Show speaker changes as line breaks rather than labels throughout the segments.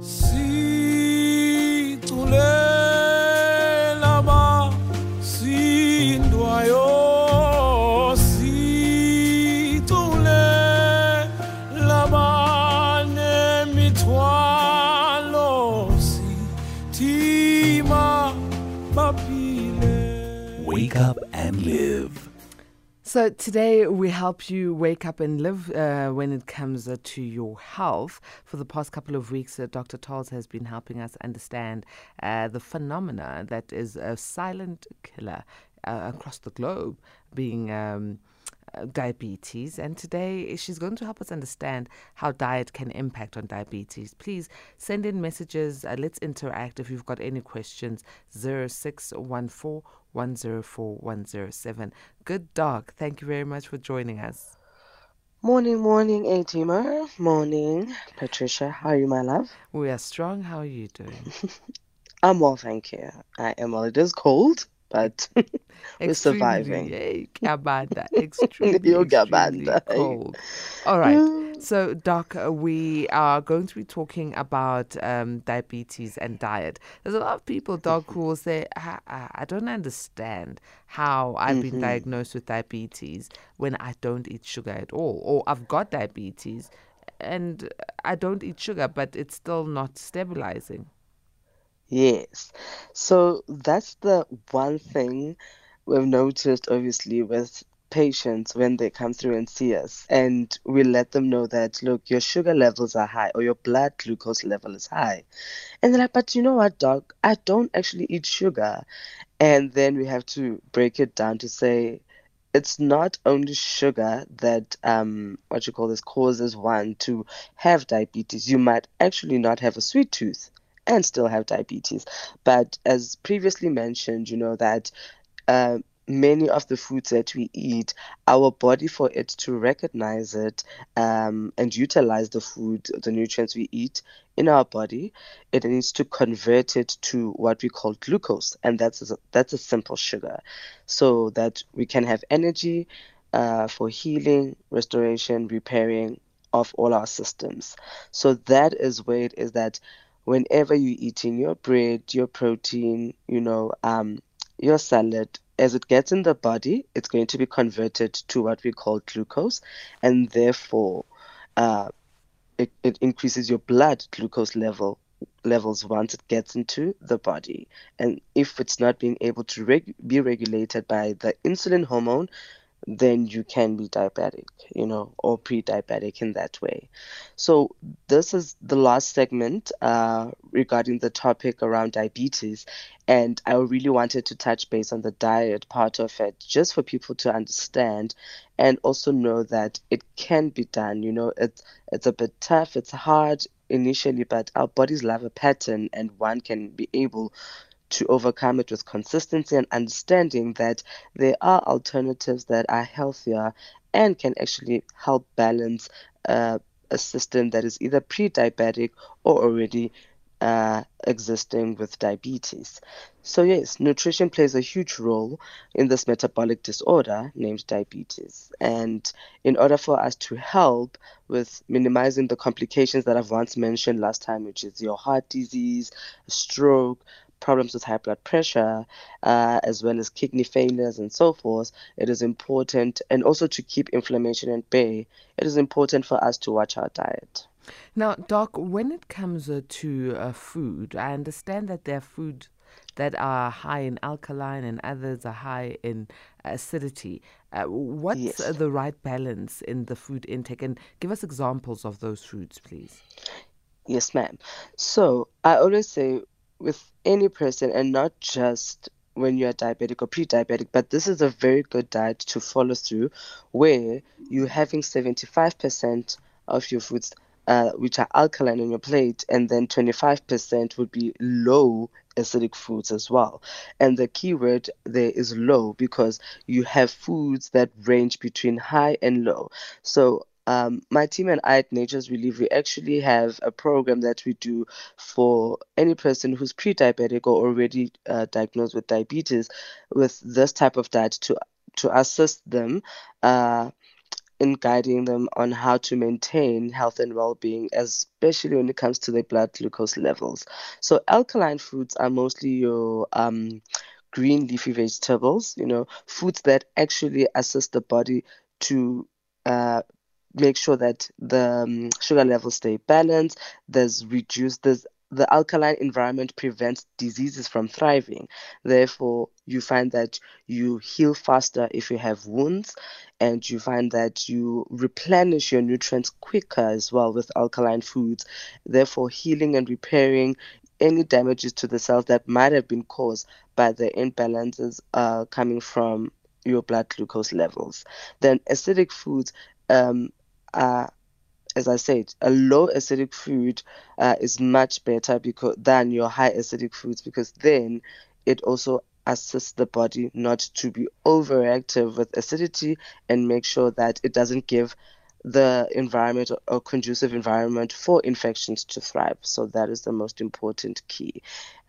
Situlela
So today we help you wake up and live uh, when it comes uh, to your health. For the past couple of weeks, uh, Dr. Thols has been helping us understand uh, the phenomena that is a silent killer uh, across the globe, being. Um, diabetes, and today she's going to help us understand how diet can impact on diabetes. Please send in messages. Uh, let's interact. If you've got any questions, 0614 104 107. Good dog. Thank you very much for joining us.
Morning, morning, A teamer. Morning, Patricia. How are you, my love?
We are strong. How are you doing?
I'm well, thank you. I am well. It is cold, but we're surviving.
Yay, Kabanda. Extremely, extremely cold. All right. So, Doc, uh, we are going to be talking about um, diabetes and diet. There's a lot of people, Doc, who will say, I, I, I don't understand how I've been diagnosed with diabetes when I don't eat sugar at all, or I've got diabetes and I don't eat sugar, but it's still not stabilizing.
Yes. So that's the one thing we've noticed, obviously, with patients when they come through and see us. And we let them know that, look, your sugar levels are high or your blood glucose level is high. And they're like, but you know what, doc? I don't actually eat sugar. And then we have to break it down to say, it's not only sugar that um what you call this causes one to have diabetes. You might actually not have a sweet tooth and still have diabetes. But as previously mentioned, you know that uh, many of the foods that we eat, our body for it to recognize it um, and utilize the food, the nutrients we eat in our body, it needs to convert it to what we call glucose, and that's a, that's a simple sugar, so that we can have energy uh, for healing, restoration, repairing of all our systems. So that is where it is that whenever you're eating your bread, your protein, you know, um, your salad, as it gets in the body, it's going to be converted to what we call glucose, and therefore, uh, it, it increases your blood glucose level levels once it gets into the body. And if it's not being able to reg- be regulated by the insulin hormone, then you can be diabetic, you know, or pre-diabetic in that way. So this is the last segment uh, regarding the topic around diabetes, and I really wanted to touch base on the diet part of it, just for people to understand, and also know that it can be done. You know, it's it's a bit tough, it's hard initially, but our bodies love a pattern, and one can be able to overcome it with consistency and understanding that there are alternatives that are healthier and can actually help balance uh, a system that is either pre-diabetic or already uh, existing with diabetes. So yes, nutrition plays a huge role in this metabolic disorder named diabetes. And in order for us to help with minimizing the complications that I've once mentioned last time, which is your heart disease, stroke, problems with high blood pressure, uh, as well as kidney failures and so forth, it is important, and also to keep inflammation at bay, it is important for us to watch our diet.
Now, Doc, when it comes uh, to uh, food, I understand that there are foods that are high in alkaline and others are high in acidity. Uh, what's
Yes.
uh, the right balance in the food intake? And give us examples of those foods, please.
Yes, ma'am. So I always say with any person, and not just when you're diabetic or pre-diabetic, but this is a very good diet to follow through, where you're having 75% of your foods, uh, which are alkaline on your plate, and then 25% would be low acidic foods as well. And the key word there is low because you have foods that range between high and low. So um, my team and I at Nature's Relief, we actually have a program that we do for any person who's pre-diabetic or already uh, diagnosed with diabetes with this type of diet to to assist them uh, in guiding them on how to maintain health and well-being, especially when it comes to their blood glucose levels. So alkaline foods are mostly your um, green leafy vegetables, you know, foods that actually assist the body to uh, make sure that the um, sugar levels stay balanced. There's reduced. There's the alkaline environment prevents diseases from thriving. Therefore, you find that you heal faster if you have wounds, and you find that you replenish your nutrients quicker as well with alkaline foods. Therefore, healing and repairing any damages to the cells that might have been caused by the imbalances uh, coming from your blood glucose levels. Then, acidic foods um, are as I said, a low acidic food uh, is much better because than your high acidic foods because then it also assists the body not to be overactive with acidity and make sure that it doesn't give the environment or conducive environment for infections to thrive. So that is the most important key.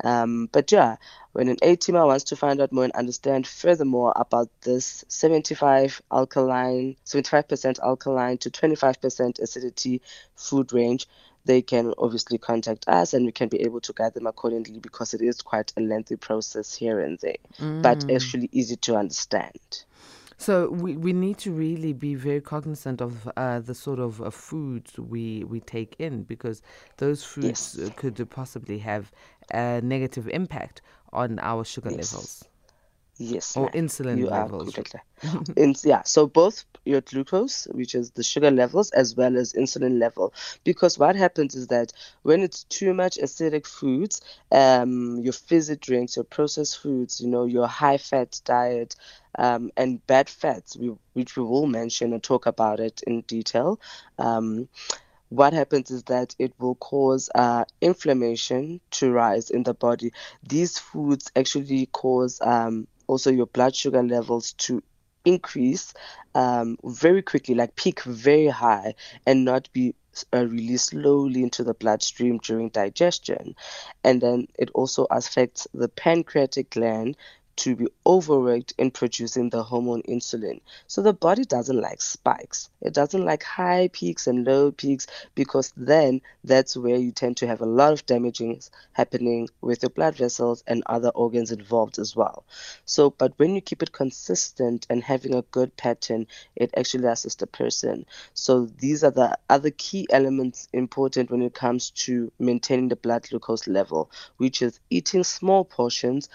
Um, but yeah, when an A-teamer wants to find out more and understand furthermore about this 75 alkaline, 75% alkaline to 25% acidity food range, they can obviously contact us and we can be able to guide them accordingly because it is quite a lengthy process here and there, mm. but actually easy to understand.
So we, we need to really be very cognizant of uh, the sort of uh, foods we, we take in because those foods yes. could possibly have a negative impact on our sugar yes. levels.
Yes.
Or insulin
you
levels.
In, yeah. So both your glucose, which is the sugar levels, as well as insulin level. Because what happens is that when it's too much acidic foods, um, your fizzy drinks, your processed foods, you know, your high fat diet, um, and bad fats, we, which we will mention and talk about it in detail. Um, what happens is that it will cause uh, inflammation to rise in the body. These foods actually cause um, also your blood sugar levels to increase um, very quickly, like peak very high, and not be uh, released slowly into the bloodstream during digestion. And then it also affects the pancreatic gland, to be overworked in producing the hormone insulin. So the body doesn't like spikes. It doesn't like high peaks and low peaks because then that's where you tend to have a lot of damaging happening with your blood vessels and other organs involved as well. So, but when you keep it consistent and having a good pattern, it actually assists the person. So these are the other key elements important when it comes to maintaining the blood glucose level, which is eating small portions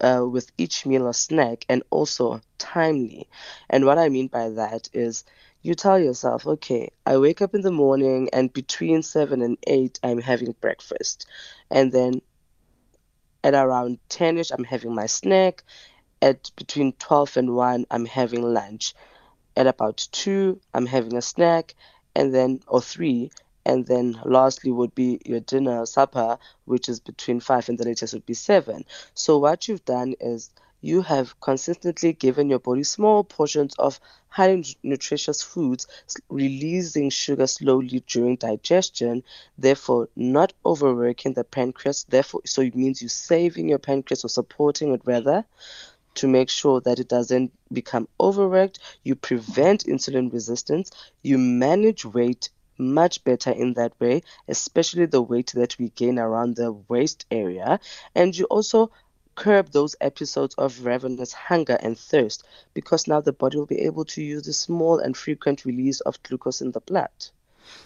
uh, with each meal or snack and also timely. And what I mean by that is you tell yourself, okay, I wake up in the morning and between 7 and 8, I'm having breakfast. And then at around 10 ish, I'm having my snack. At between 12 and 1, I'm having lunch. At about 2, I'm having a snack. And then, or 3, and then lastly would be your dinner supper which is between 5 and the latest would be 7 so what you've done is you have consistently given your body small portions of highly nutritious foods, releasing sugar slowly during digestion, therefore not overworking the pancreas. Therefore, so it means you're saving your pancreas or supporting it rather to make sure that it doesn't become overworked. You prevent insulin resistance. You manage weight much better in that way, especially the weight that we gain around the waist area. And you also curb those episodes of ravenous hunger and thirst because now the body will be able to use the small and frequent release of glucose in the blood.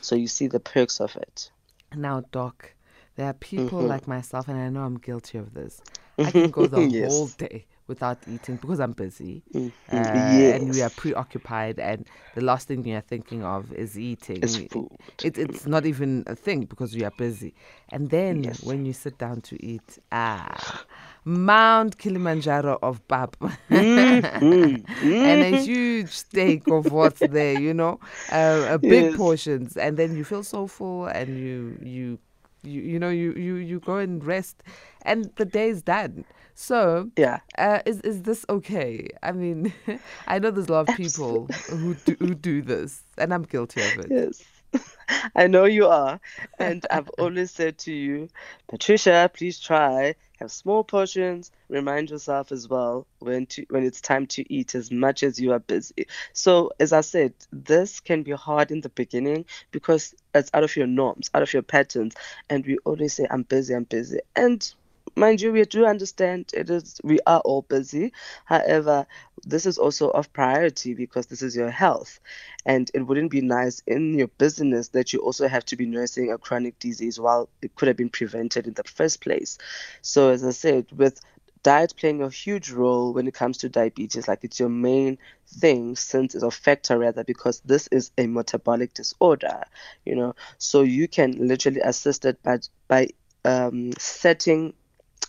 So you see the perks of it.
Now, Doc, there are people mm-hmm. like myself, and I know I'm guilty of this. I can go the yes. whole day without eating because I'm busy mm, uh, yes. and we are preoccupied and the last thing you're thinking of is eating.
It's food.
It, it's not even a thing because you are busy. And then yes. when you sit down to eat, ah, Mount Kilimanjaro of pap mm, and a huge steak of what's there, you know, uh, a big yes. portions, and then you feel so full and you you you you know you you you go and rest, and the day is done. So
yeah,
uh, is is this okay? I mean, I know there's a lot of people who do, who do this, and I'm guilty of it.
Yes. I know you are. And I've always said to you, Patricia, please try. Have small portions. Remind yourself as well when to when it's time to eat as much as you are busy. So as I said, this can be hard in the beginning because it's out of your norms, out of your patterns. And we always say, I'm busy, I'm busy. And mind you, we do understand it is we are all busy. However, this is also of priority because this is your health, and it wouldn't be nice in your business that you also have to be nursing a chronic disease while it could have been prevented in the first place. So, as I said, with diet playing a huge role when it comes to diabetes, like it's your main thing since it's a factor rather because this is a metabolic disorder, you know. So you can literally assist it by by um, setting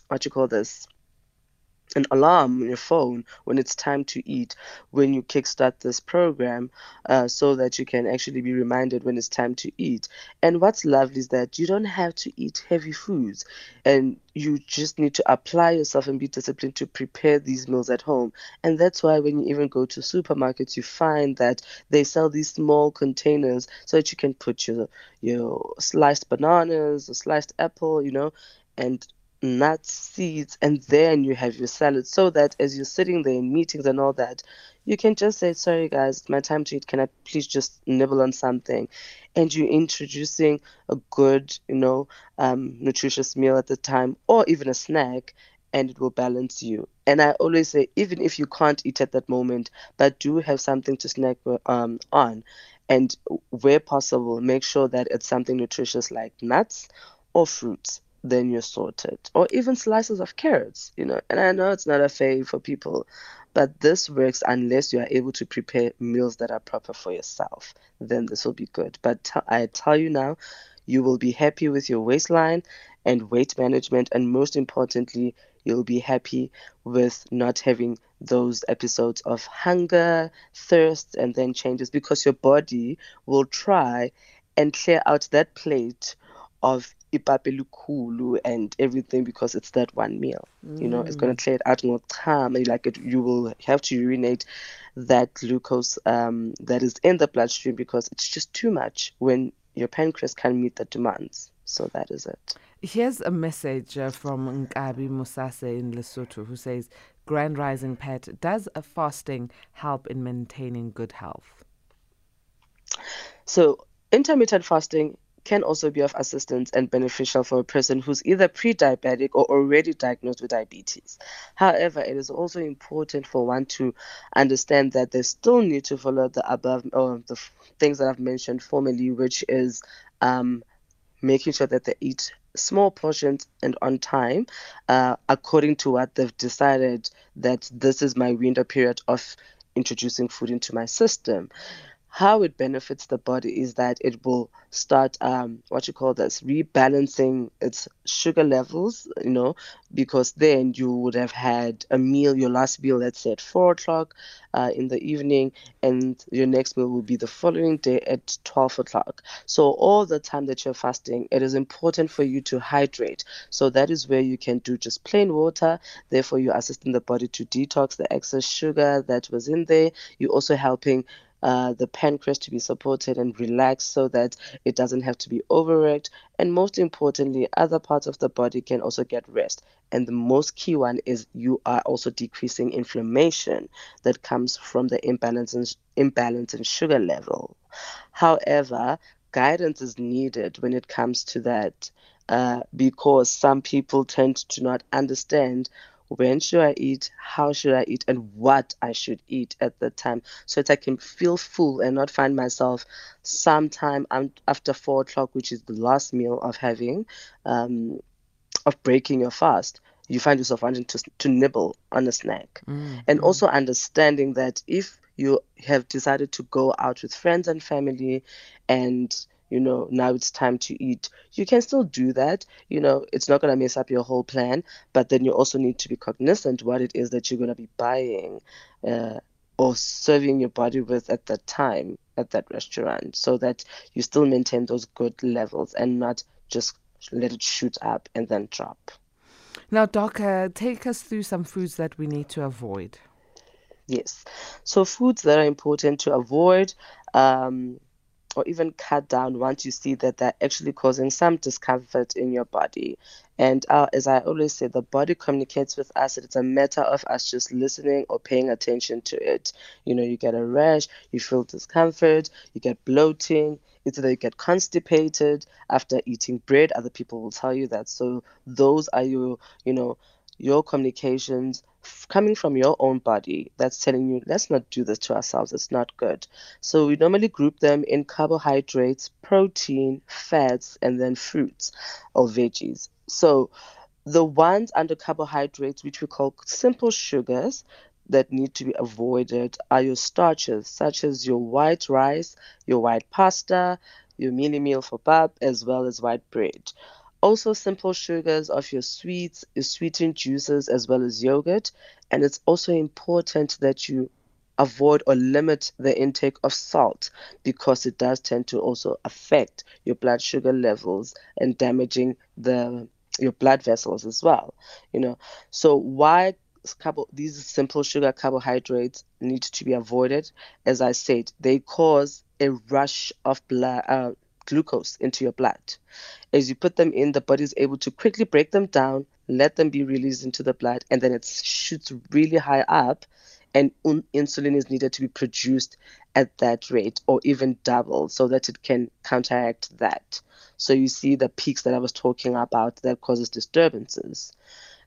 what you call this an alarm on your phone when it's time to eat when you kickstart this program uh, so that you can actually be reminded when it's time to eat. And what's lovely is that you don't have to eat heavy foods and you just need to apply yourself and be disciplined to prepare these meals at home. And that's why when you even go to supermarkets you find that they sell these small containers so that you can put your your sliced bananas or sliced apple you know and nuts, seeds, and then you have your salad so that as you're sitting there in meetings and all that, you can just say, Sorry, guys, my time to eat. Can I please just nibble on something? And you're introducing a good, you know, um, nutritious meal at the time or even a snack, and it will balance you. And I always say, even if you can't eat at that moment, but do have something to snack um, on. And where possible, make sure that it's something nutritious like nuts or fruits then you're sorted. Or even slices of carrots, you know. And I know it's not a fave for people, but this works unless you are able to prepare meals that are proper for yourself. Then this will be good. But t- I tell you now, you will be happy with your waistline and weight management, and most importantly, you'll be happy with not having those episodes of hunger, thirst, and then changes because your body will try and clear out that plate of ipapelukulu and everything because it's that one meal. Mm. You know, it's going to clear it out more time. Like it, you will have to urinate that glucose um, that is in the bloodstream because it's just too much when your pancreas can't meet the demands. So that is it.
Here's a message uh, from Nkabi Musase in Lesotho who says, Grand Rising Pet, does a fasting help in maintaining good health?
So intermittent fasting can also be of assistance and beneficial for a person who's either pre diabetic or already diagnosed with diabetes. However, it is also important for one to understand that they still need to follow the above or the things that I've mentioned formally, which is um, making sure that they eat small portions and on time uh, according to what they've decided that this is my window period of introducing food into my system how it benefits the body is that it will start um, what you call this rebalancing its sugar levels you know because then you would have had a meal your last meal let's say at four o'clock uh, in the evening and your next meal will be the following day at 12 o'clock. So all the time that you're fasting it is important for you to hydrate. So that is where you can do just plain water. Therefore you're assisting the body to detox the excess sugar that was in there. You're also helping uh, the pancreas to be supported and relaxed so that it doesn't have to be overworked. And most importantly, other parts of the body can also get rest. And the most key one is you are also decreasing inflammation that comes from the imbalance in, imbalance in sugar level. However, guidance is needed when it comes to that uh, because some people tend to not understand when should I eat, how should I eat, and what I should eat at the time, so that I can feel full and not find myself sometime after four o'clock, which is the last meal of having, um, of breaking your fast. You find yourself wanting to to nibble on a snack, mm-hmm. and also understanding that if you have decided to go out with friends and family, and you know, now it's time to eat. You can still do that. You know, it's not going to mess up your whole plan, but then you also need to be cognizant what it is that you're going to be buying uh, or serving your body with at that time at that restaurant so that you still maintain those good levels and not just let it shoot up and then drop.
Now, Doc, uh, take us through some foods that we need to avoid.
Yes. So, foods that are important to avoid. Um, or even cut down once you see that they're actually causing some discomfort in your body. And uh, as I always say, the body communicates with us. It's a matter of us just listening or paying attention to it. You know, you get a rash, you feel discomfort, you get bloating, it's either you get constipated after eating bread. Other people will tell you that. So those are your, you know, your communications coming from your own body. That's telling you let's not do this to ourselves. It's not good. So we normally group them in carbohydrates protein fats and then fruits or veggies. So the ones under carbohydrates which we call simple sugars that need to be avoided are your starches such as your white rice your white pasta your mini meal for pap as well as white bread also, simple sugars of your sweets, your sweetened juices, as well as yogurt. And it's also important that you avoid or limit the intake of salt because it does tend to also affect your blood sugar levels and damaging the your blood vessels as well you know so why these simple sugar carbohydrates need to be avoided as i said they cause a rush of blood uh, glucose into your blood. As you put them in, the body is able to quickly break them down, let them be released into the blood, and then it shoots really high up, and un- insulin is needed to be produced at that rate or even double so that it can counteract that. So you see the peaks that I was talking about that causes disturbances.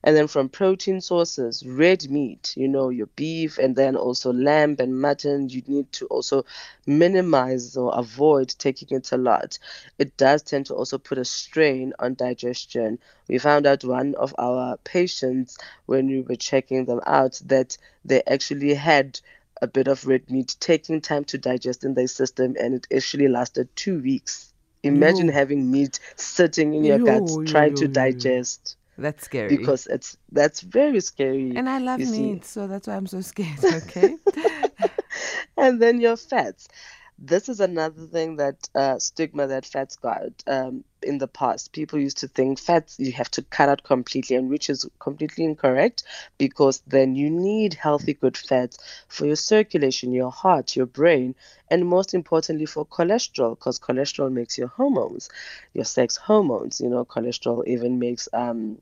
And then from protein sources, red meat, you know, your beef, and then also lamb and mutton, you need to also minimize or avoid taking it a lot. It does tend to also put a strain on digestion. We found out one of our patients, when we were checking them out, that they actually had a bit of red meat taking time to digest in their system, and it actually lasted two weeks. Imagine
Yo.
having meat sitting in your
Yo,
guts
yo,
trying to digest
That's scary.
because it's that's very scary.
and I love
you see.
meat, so that's why I'm so scared. Okay.
and then your fats. This is another thing that uh, stigma that fats got um, in the past. People used to think fats you have to cut out completely, and which is completely incorrect because then you need healthy, good fats for your circulation, your heart, your brain, and most importantly for cholesterol because cholesterol makes your hormones, your sex hormones. You know, cholesterol even makes um,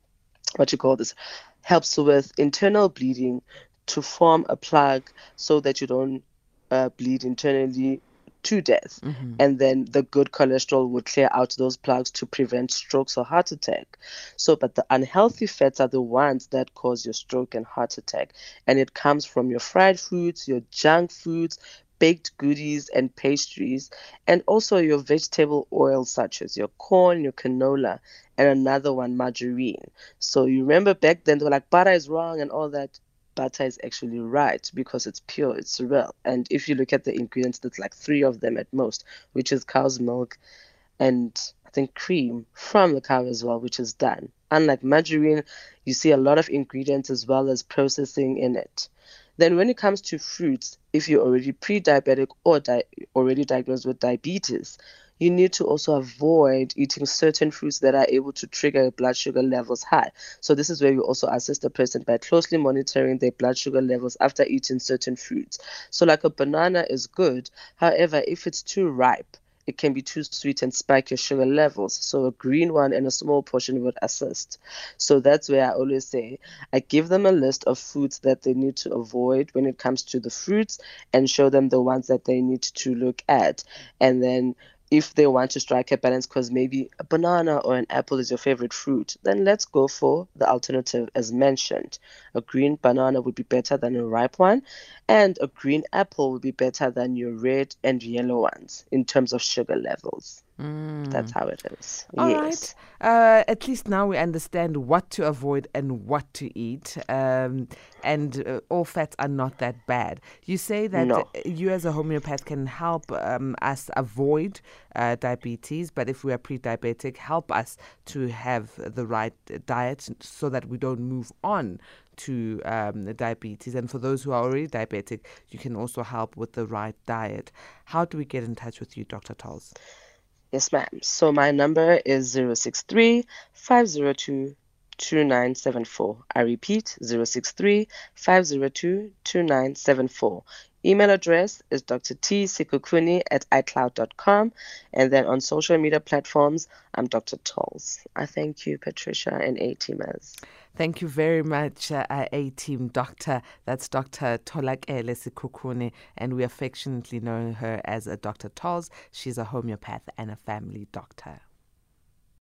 what you call this helps with internal bleeding to form a plug so that you don't uh, bleed internally to death.
Mhm.
And then the good cholesterol would clear out those plugs to prevent strokes or heart attack. So, but the unhealthy fats are the ones that cause your stroke and heart attack. And it comes from your fried foods, your junk foods, baked goodies and pastries, and also your vegetable oils such as your corn, your canola, and another one, margarine. So you remember back then they were like butter is wrong and all that. Butter is actually right because it's pure, it's real. And if you look at the ingredients, there's like three of them at most, which is cow's milk and I think cream from the cow as well, which is done. Unlike margarine, you see a lot of ingredients as well as processing in it. Then, when it comes to fruits, if you're already pre diabetic or di- already diagnosed with diabetes, you need to also avoid eating certain fruits that are able to trigger blood sugar levels high. So, this is where you also assist the person by closely monitoring their blood sugar levels after eating certain fruits. So, like a banana is good, however, if it's too ripe, it can be too sweet and spike your sugar levels. So a green one and a small portion would assist. So that's where I always say I give them a list of foods that they need to avoid when it comes to the fruits and show them the ones that they need to look at. And then if they want to strike a balance because maybe a banana or an apple is your favorite fruit, then let's go for the alternative as mentioned. A green banana would be better than a ripe one, and a green apple would be better than your red and yellow ones in terms of sugar levels. That's how it is.
All
yes.
right. Uh, at least now we understand what to avoid and what to eat. Um, and uh, all fats are not that bad. You say that
No.
you, as a homeopath, can help um, us avoid uh, diabetes, but if we are pre diabetic, help us to have the right diet so that we don't move on to um, diabetes. And for those who are already diabetic, you can also help with the right diet. How do we get in touch with you, Dr. Thols?
Yes, ma'am. So my number is 063 502 2974. I repeat 063 502 2974. Email address is Dr. T Sikukuni at iCloud.com. And then on social media platforms, I'm Dr. Thols. I thank you, Patricia and A teamers.
Thank you very much, uh, A Team Doctor. That's Dr. Tholakele Sikukuni, and we affectionately know her as a Dr. Thols. She's a homeopath and a family doctor.